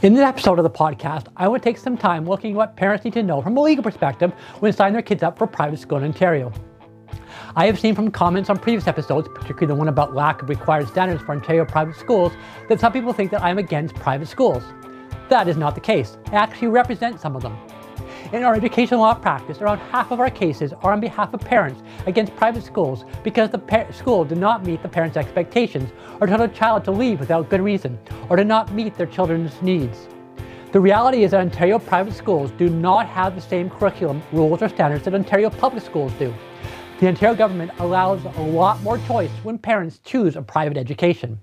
In this episode of the podcast, I will take some time looking at what parents need to know from a legal perspective when signing their kids up for private school in Ontario. I have seen from comments on previous episodes, particularly the one about lack of required standards for Ontario private schools, that some people think that I am against private schools. That is not the case. I actually represent some of them. In our education law practice, around half of our cases are on behalf of parents against private schools because the school did not meet the parents' expectations, or told a child to leave without good reason, or did not meet their children's needs. The reality is that Ontario private schools do not have the same curriculum, rules, or standards that Ontario public schools do. The Ontario government allows a lot more choice when parents choose a private education.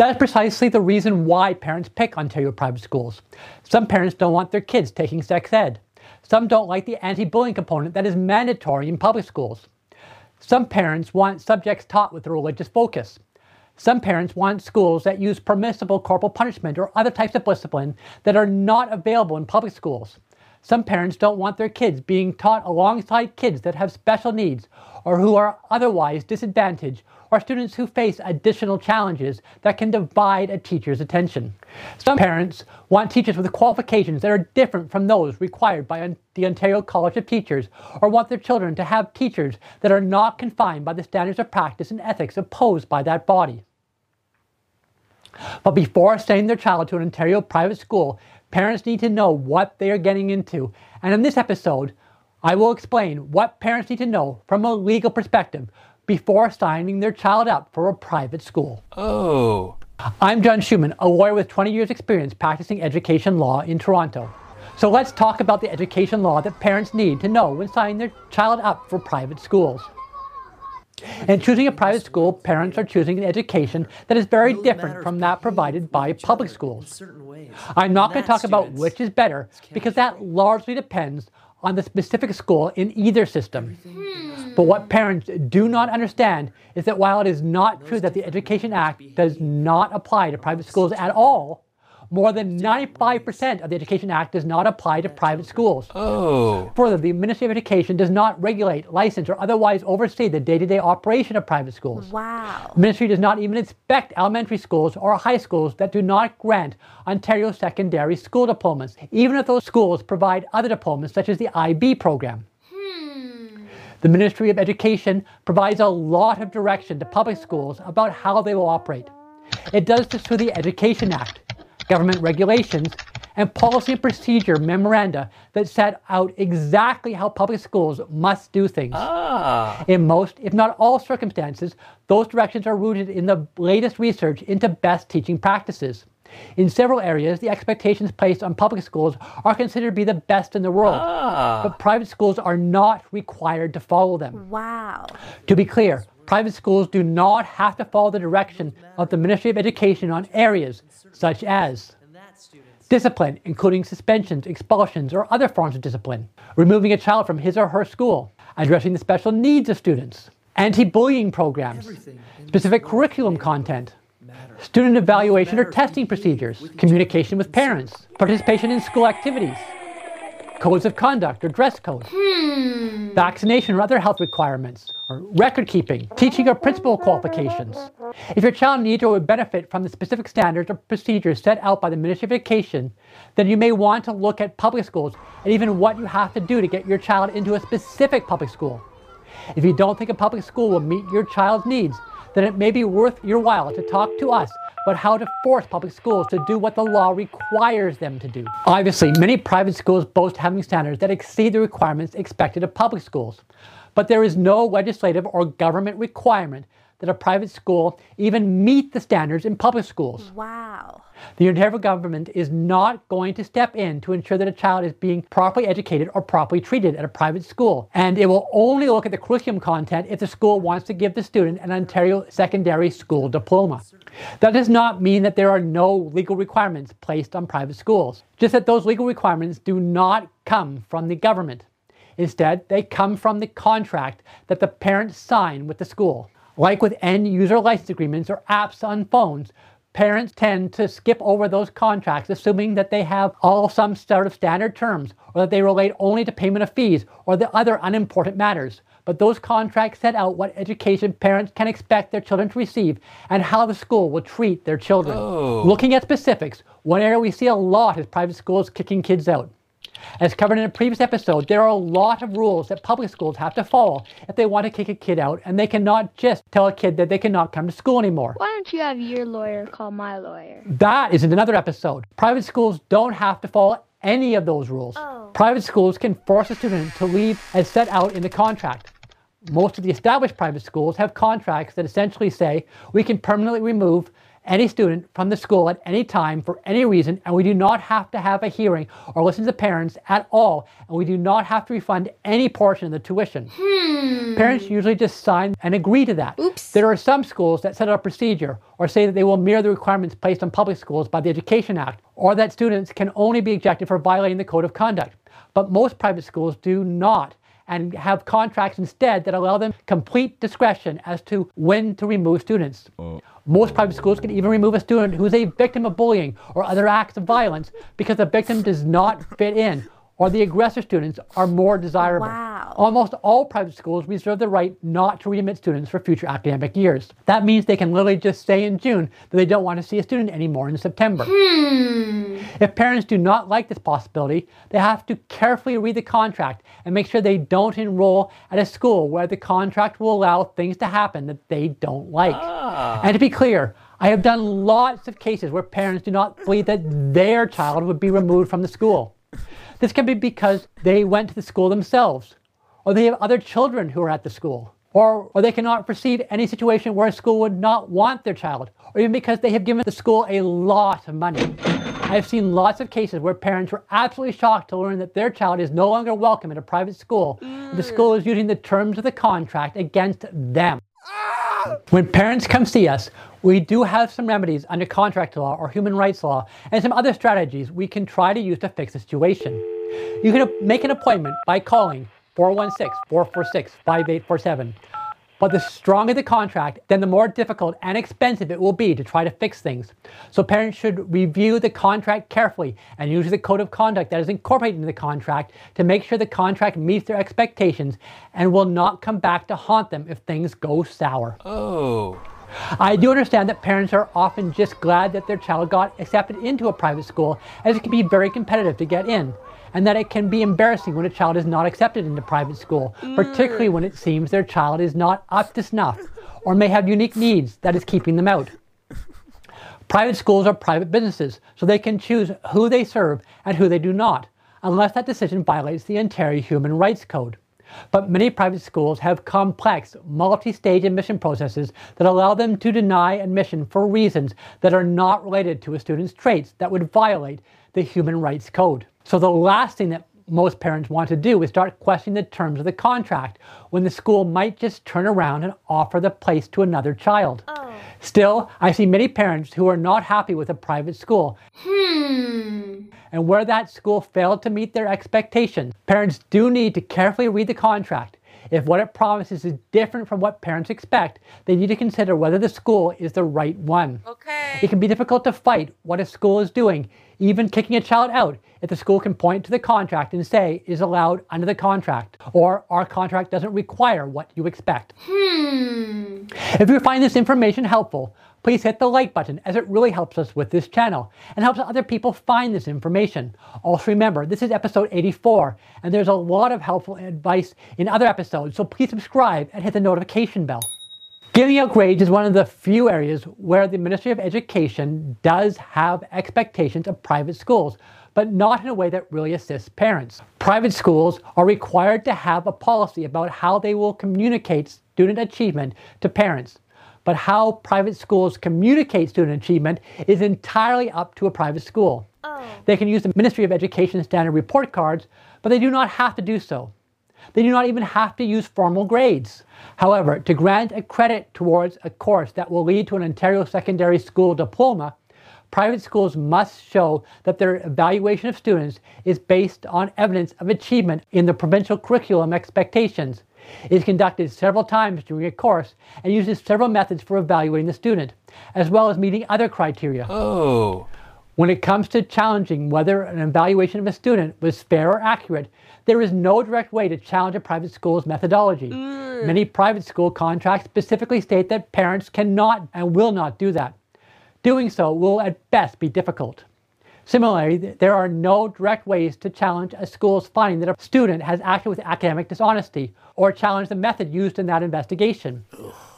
That is precisely the reason why parents pick Ontario private schools. Some parents don't want their kids taking sex ed. Some don't like the anti bullying component that is mandatory in public schools. Some parents want subjects taught with a religious focus. Some parents want schools that use permissible corporal punishment or other types of discipline that are not available in public schools. Some parents don't want their kids being taught alongside kids that have special needs or who are otherwise disadvantaged or students who face additional challenges that can divide a teacher's attention. Some parents want teachers with qualifications that are different from those required by the Ontario College of Teachers or want their children to have teachers that are not confined by the standards of practice and ethics imposed by that body. But before sending their child to an Ontario private school, parents need to know what they are getting into. And in this episode, I will explain what parents need to know from a legal perspective before signing their child up for a private school. Oh. I'm John Schuman, a lawyer with 20 years' experience practicing education law in Toronto. So let's talk about the education law that parents need to know when signing their child up for private schools. In choosing a private school, parents are choosing an education that is very different from that provided by public schools. I'm not going to talk about which is better because that largely depends on the specific school in either system. Hmm. But what parents do not understand is that while it is not true that the Education Act does not apply to private schools at all, more than 95% of the Education Act does not apply to private schools. Oh. Further, the Ministry of Education does not regulate, license, or otherwise oversee the day to day operation of private schools. Wow. The Ministry does not even inspect elementary schools or high schools that do not grant Ontario secondary school diplomas, even if those schools provide other diplomas, such as the IB program. Hmm. The Ministry of Education provides a lot of direction to public schools about how they will operate. It does this through the Education Act, government regulations, and policy and procedure memoranda that set out exactly how public schools must do things. Ah. In most, if not all circumstances, those directions are rooted in the latest research into best teaching practices. In several areas, the expectations placed on public schools are considered to be the best in the world, ah. but private schools are not required to follow them. Wow. To be clear, private schools do not have to follow the direction of the Ministry of Education on areas such as discipline, including suspensions, expulsions, or other forms of discipline, removing a child from his or her school, addressing the special needs of students, anti bullying programs, specific curriculum content, student evaluation or testing procedures, communication with parents, participation in school activities, codes of conduct or dress code, hmm. vaccination or other health requirements, or record keeping, teaching or principal qualifications. If your child needs or would benefit from the specific standards or procedures set out by the Ministry of Education, then you may want to look at public schools and even what you have to do to get your child into a specific public school. If you don't think a public school will meet your child's needs, then it may be worth your while to talk to us but how to force public schools to do what the law requires them to do. Obviously, many private schools boast having standards that exceed the requirements expected of public schools, but there is no legislative or government requirement that a private school even meet the standards in public schools. Wow. The Ontario government is not going to step in to ensure that a child is being properly educated or properly treated at a private school. And it will only look at the curriculum content if the school wants to give the student an Ontario secondary school diploma. That does not mean that there are no legal requirements placed on private schools, just that those legal requirements do not come from the government. Instead, they come from the contract that the parents sign with the school. Like with end user license agreements or apps on phones, parents tend to skip over those contracts, assuming that they have all some sort of standard terms or that they relate only to payment of fees or the other unimportant matters. but those contracts set out what education parents can expect their children to receive and how the school will treat their children. Oh. Looking at specifics, one area we see a lot is private schools kicking kids out. As covered in a previous episode, there are a lot of rules that public schools have to follow if they want to kick a kid out, and they cannot just tell a kid that they cannot come to school anymore. Why don't you have your lawyer call my lawyer? That is in another episode. Private schools don't have to follow any of those rules. Oh. Private schools can force a student to leave as set out in the contract. Most of the established private schools have contracts that essentially say we can permanently remove any student from the school at any time for any reason, and we do not have to have a hearing or listen to parents at all, and we do not have to refund any portion of the tuition. Hmm. Parents usually just sign and agree to that. Oops. There are some schools that set up a procedure or say that they will mirror the requirements placed on public schools by the Education Act, or that students can only be ejected for violating the Code of Conduct. But most private schools do not and have contracts instead that allow them complete discretion as to when to remove students. Oh. Most private schools can even remove a student who is a victim of bullying or other acts of violence because the victim does not fit in or the aggressor students are more desirable. Wow. Almost all private schools reserve the right not to readmit students for future academic years. That means they can literally just say in June that they don't want to see a student anymore in September. Hmm. If parents do not like this possibility, they have to carefully read the contract and make sure they don't enroll at a school where the contract will allow things to happen that they don't like. Ah. And to be clear, I have done lots of cases where parents do not believe that their child would be removed from the school. This can be because they went to the school themselves, or they have other children who are at the school, or, or they cannot perceive any situation where a school would not want their child, or even because they have given the school a lot of money. I have seen lots of cases where parents were absolutely shocked to learn that their child is no longer welcome at a private school. The school is using the terms of the contract against them. Ah! When parents come see us, we do have some remedies under contract law or human rights law and some other strategies we can try to use to fix the situation. You can make an appointment by calling 416 446 5847. But the stronger the contract, then the more difficult and expensive it will be to try to fix things. So parents should review the contract carefully and use the code of conduct that is incorporated into the contract to make sure the contract meets their expectations and will not come back to haunt them if things go sour. Oh. I do understand that parents are often just glad that their child got accepted into a private school as it can be very competitive to get in. And that it can be embarrassing when a child is not accepted into private school, mm. particularly when it seems their child is not up to snuff or may have unique needs that is keeping them out. Private schools are private businesses, so they can choose who they serve and who they do not, unless that decision violates the Ontario Human Rights Code. But many private schools have complex, multi stage admission processes that allow them to deny admission for reasons that are not related to a student's traits that would violate the Human Rights Code. So the last thing that most parents want to do is start questioning the terms of the contract when the school might just turn around and offer the place to another child. Still, I see many parents who are not happy with a private school. Hmm. And where that school failed to meet their expectations, parents do need to carefully read the contract. If what it promises is different from what parents expect, they need to consider whether the school is the right one. Okay. It can be difficult to fight what a school is doing, even kicking a child out, if the school can point to the contract and say is allowed under the contract, or our contract doesn't require what you expect. Hmm. If you find this information helpful, please hit the like button as it really helps us with this channel and helps other people find this information. Also remember, this is episode 84 and there's a lot of helpful advice in other episodes, so please subscribe and hit the notification bell. Giving out grades is one of the few areas where the Ministry of Education does have expectations of private schools, but not in a way that really assists parents. Private schools are required to have a policy about how they will communicate student achievement to parents. But how private schools communicate student achievement is entirely up to a private school. Oh. They can use the Ministry of Education standard report cards, but they do not have to do so. They do not even have to use formal grades. However, to grant a credit towards a course that will lead to an Ontario Secondary School diploma, private schools must show that their evaluation of students is based on evidence of achievement in the provincial curriculum expectations. Is conducted several times during a course and uses several methods for evaluating the student, as well as meeting other criteria. Oh. When it comes to challenging whether an evaluation of a student was fair or accurate, there is no direct way to challenge a private school's methodology. Mm. Many private school contracts specifically state that parents cannot and will not do that. Doing so will at best be difficult. Similarly, there are no direct ways to challenge a school's finding that a student has acted with academic dishonesty or challenge the method used in that investigation.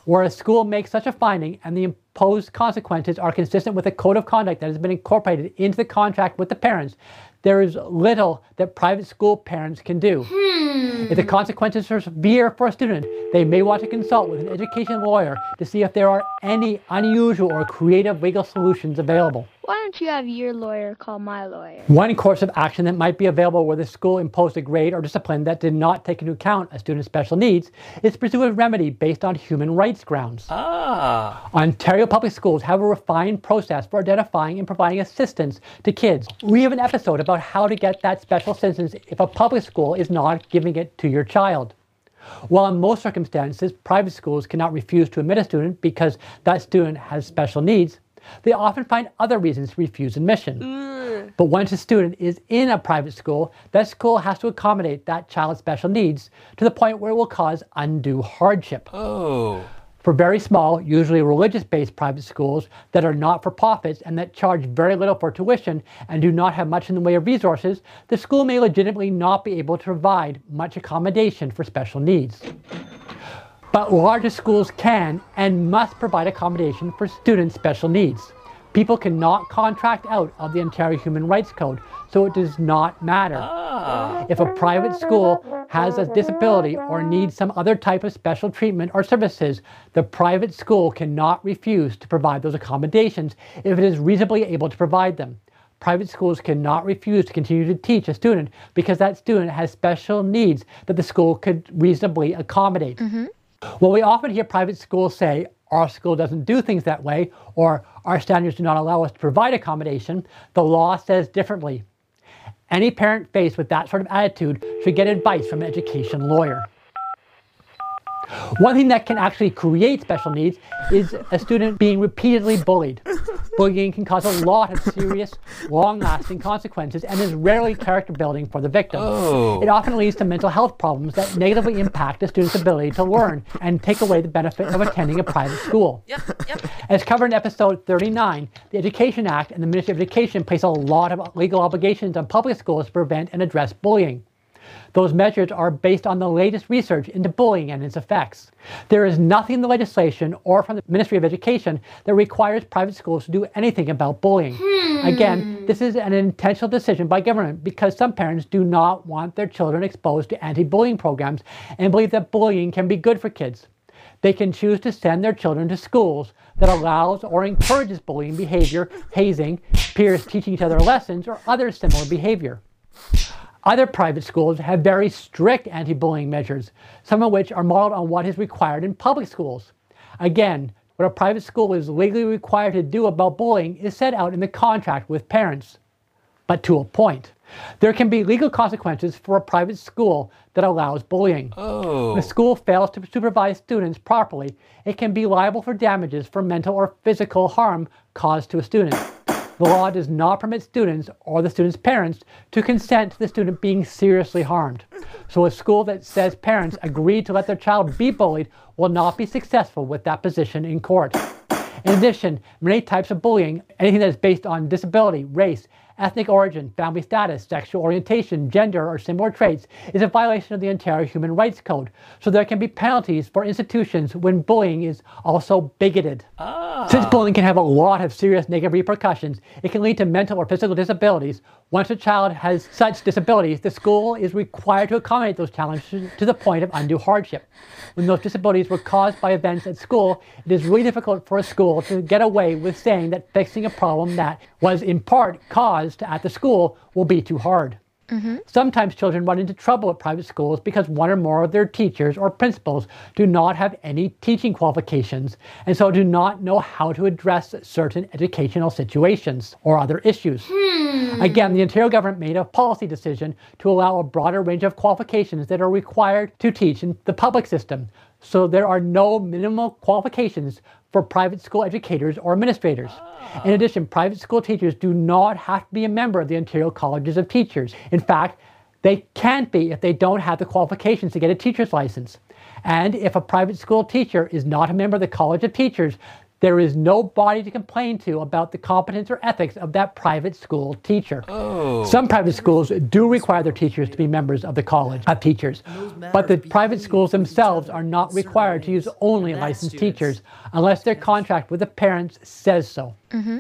Where a school makes such a finding and the imposed consequences are consistent with a code of conduct that has been incorporated into the contract with the parents, there is little that private school parents can do. Hmm. If the consequences are severe for a student, they may want to consult with an education lawyer to see if there are any unusual or creative legal solutions available. Why don't you have your lawyer call my lawyer? One course of action that might be available where the school imposed a grade or discipline that did not take into account a student's special needs is to pursue a remedy based on human rights grounds. Ah. Ontario public schools have a refined process for identifying and providing assistance to kids. We have an episode about how to get that special assistance if a public school is not giving it to your child. While in most circumstances, private schools cannot refuse to admit a student because that student has special needs, they often find other reasons to refuse admission. But once a student is in a private school, that school has to accommodate that child's special needs to the point where it will cause undue hardship. Oh. For very small, usually religious based private schools that are not for profits and that charge very little for tuition and do not have much in the way of resources, the school may legitimately not be able to provide much accommodation for special needs. But larger schools can and must provide accommodation for students' special needs. People cannot contract out of the Ontario Human Rights Code, so it does not matter. Ah. If a private school has a disability or needs some other type of special treatment or services, the private school cannot refuse to provide those accommodations if it is reasonably able to provide them. Private schools cannot refuse to continue to teach a student because that student has special needs that the school could reasonably accommodate. Well, we often hear private schools say, our school doesn't do things that way, or our standards do not allow us to provide accommodation. The law says differently. Any parent faced with that sort of attitude should get advice from an education lawyer. One thing that can actually create special needs is a student being repeatedly bullied. Bullying can cause a lot of serious, long lasting consequences and is rarely character building for the victim. Oh. It often leads to mental health problems that negatively impact a student's ability to learn and take away the benefit of attending a private school. Yep, yep. As covered in episode 39, the Education Act and the Ministry of Education place a lot of legal obligations on public schools to prevent and address bullying. Those measures are based on the latest research into bullying and its effects. There is nothing in the legislation or from the Ministry of Education that requires private schools to do anything about bullying. Hmm. Again, this is an intentional decision by government because some parents do not want their children exposed to anti bullying programs and believe that bullying can be good for kids. They can choose to send their children to schools that allows or encourages bullying behavior, hazing, peers teaching each other lessons, or other similar behavior. Other private schools have very strict anti bullying measures, some of which are modeled on what is required in public schools. Again, what a private school is legally required to do about bullying is set out in the contract with parents, but to a point. There can be legal consequences for a private school that allows bullying. Oh. When a school fails to supervise students properly, it can be liable for damages for mental or physical harm caused to a student. The law does not permit students or the student's parents to consent to the student being seriously harmed. So a school that says parents agreed to let their child be bullied will not be successful with that position in court. In addition, many types of bullying, anything that is based on disability, race, ethnic origin, family status, sexual orientation, gender, or similar traits, is a violation of the Ontario Human Rights Code. So there can be penalties for institutions when bullying is also bigoted. Ah. Since bullying can have a lot of serious negative repercussions, it can lead to mental or physical disabilities. Once a child has such disabilities, the school is required to accommodate those challenges to the point of undue hardship. When those disabilities were caused by events at school, it is really difficult for a school to get away with saying that fixing a problem that was in part caused at the school will be too hard. Mm-hmm. Sometimes children run into trouble at private schools because one or more of their teachers or principals do not have any teaching qualifications and so do not know how to address certain educational situations or other issues. Hmm. Again, the Ontario government made a policy decision to allow a broader range of qualifications that are required to teach in the public system. so there are no minimal qualifications for private school educators or administrators. In ah. addition, private school teachers do not have to be a member of the Ontario Colleges of Teachers. In fact, they can't be if they don't have the qualifications to get a teacher's license. And if a private school teacher is not a member of the College of Teachers, there is no body to complain to about the competence or ethics of that private school teacher. Oh. Some private schools do require their teachers to be members of the College of Teachers, but the private schools themselves are not required to use only licensed teachers unless their contract with the parents says so. Mm-hmm.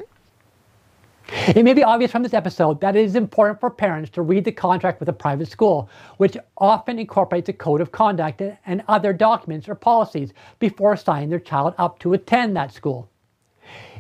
It may be obvious from this episode that it is important for parents to read the contract with a private school, which often incorporates a code of conduct and other documents or policies before signing their child up to attend that school.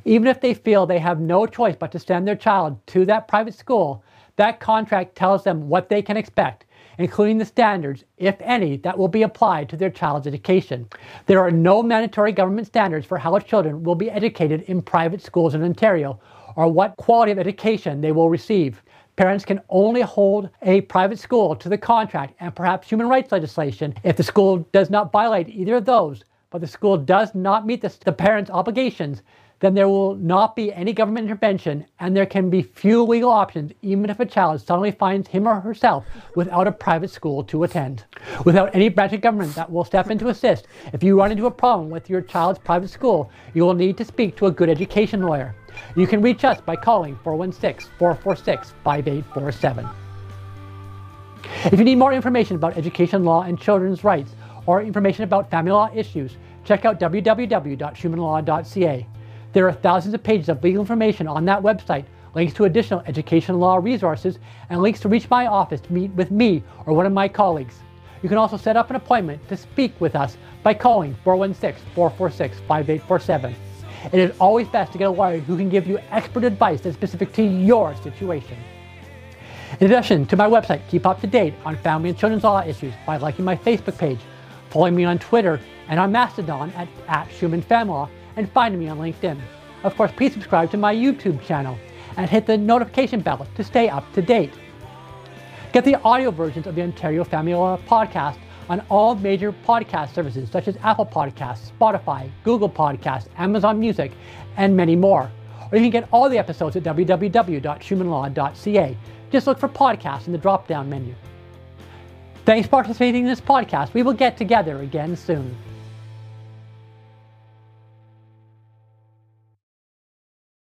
Even if they feel they have no choice but to send their child to that private school, that contract tells them what they can expect, including the standards, if any, that will be applied to their child's education. There are no mandatory government standards for how children will be educated in private schools in Ontario or what quality of education they will receive. Parents can only hold a private school to the contract and perhaps human rights legislation if the school does not violate either of those, but the school does not meet the, the parent's obligations, then there will not be any government intervention and there can be few legal options even if a child suddenly finds him or herself without a private school to attend. Without any branch of government that will step in to assist, if you run into a problem with your child's private school, you will need to speak to a good education lawyer. You can reach us by calling 416 446 5847. If you need more information about education law and children's rights, or information about family law issues, check out www.schumanlaw.ca. There are thousands of pages of legal information on that website, links to additional education law resources, and links to reach my office to meet with me or one of my colleagues. You can also set up an appointment to speak with us by calling 416 446 5847. It is always best to get a lawyer who can give you expert advice that's specific to your situation. In addition to my website, keep up to date on family and children's law issues by liking my Facebook page, following me on Twitter and on Mastodon at, at Schuman Family Law, and finding me on LinkedIn. Of course, please subscribe to my YouTube channel and hit the notification bell to stay up to date. Get the audio versions of the Ontario Family Law podcast on all major podcast services such as Apple Podcasts, Spotify, Google Podcasts, Amazon Music, and many more. Or you can get all the episodes at www.schumanlaw.ca. Just look for podcasts in the drop down menu. Thanks for participating in this podcast. We will get together again soon.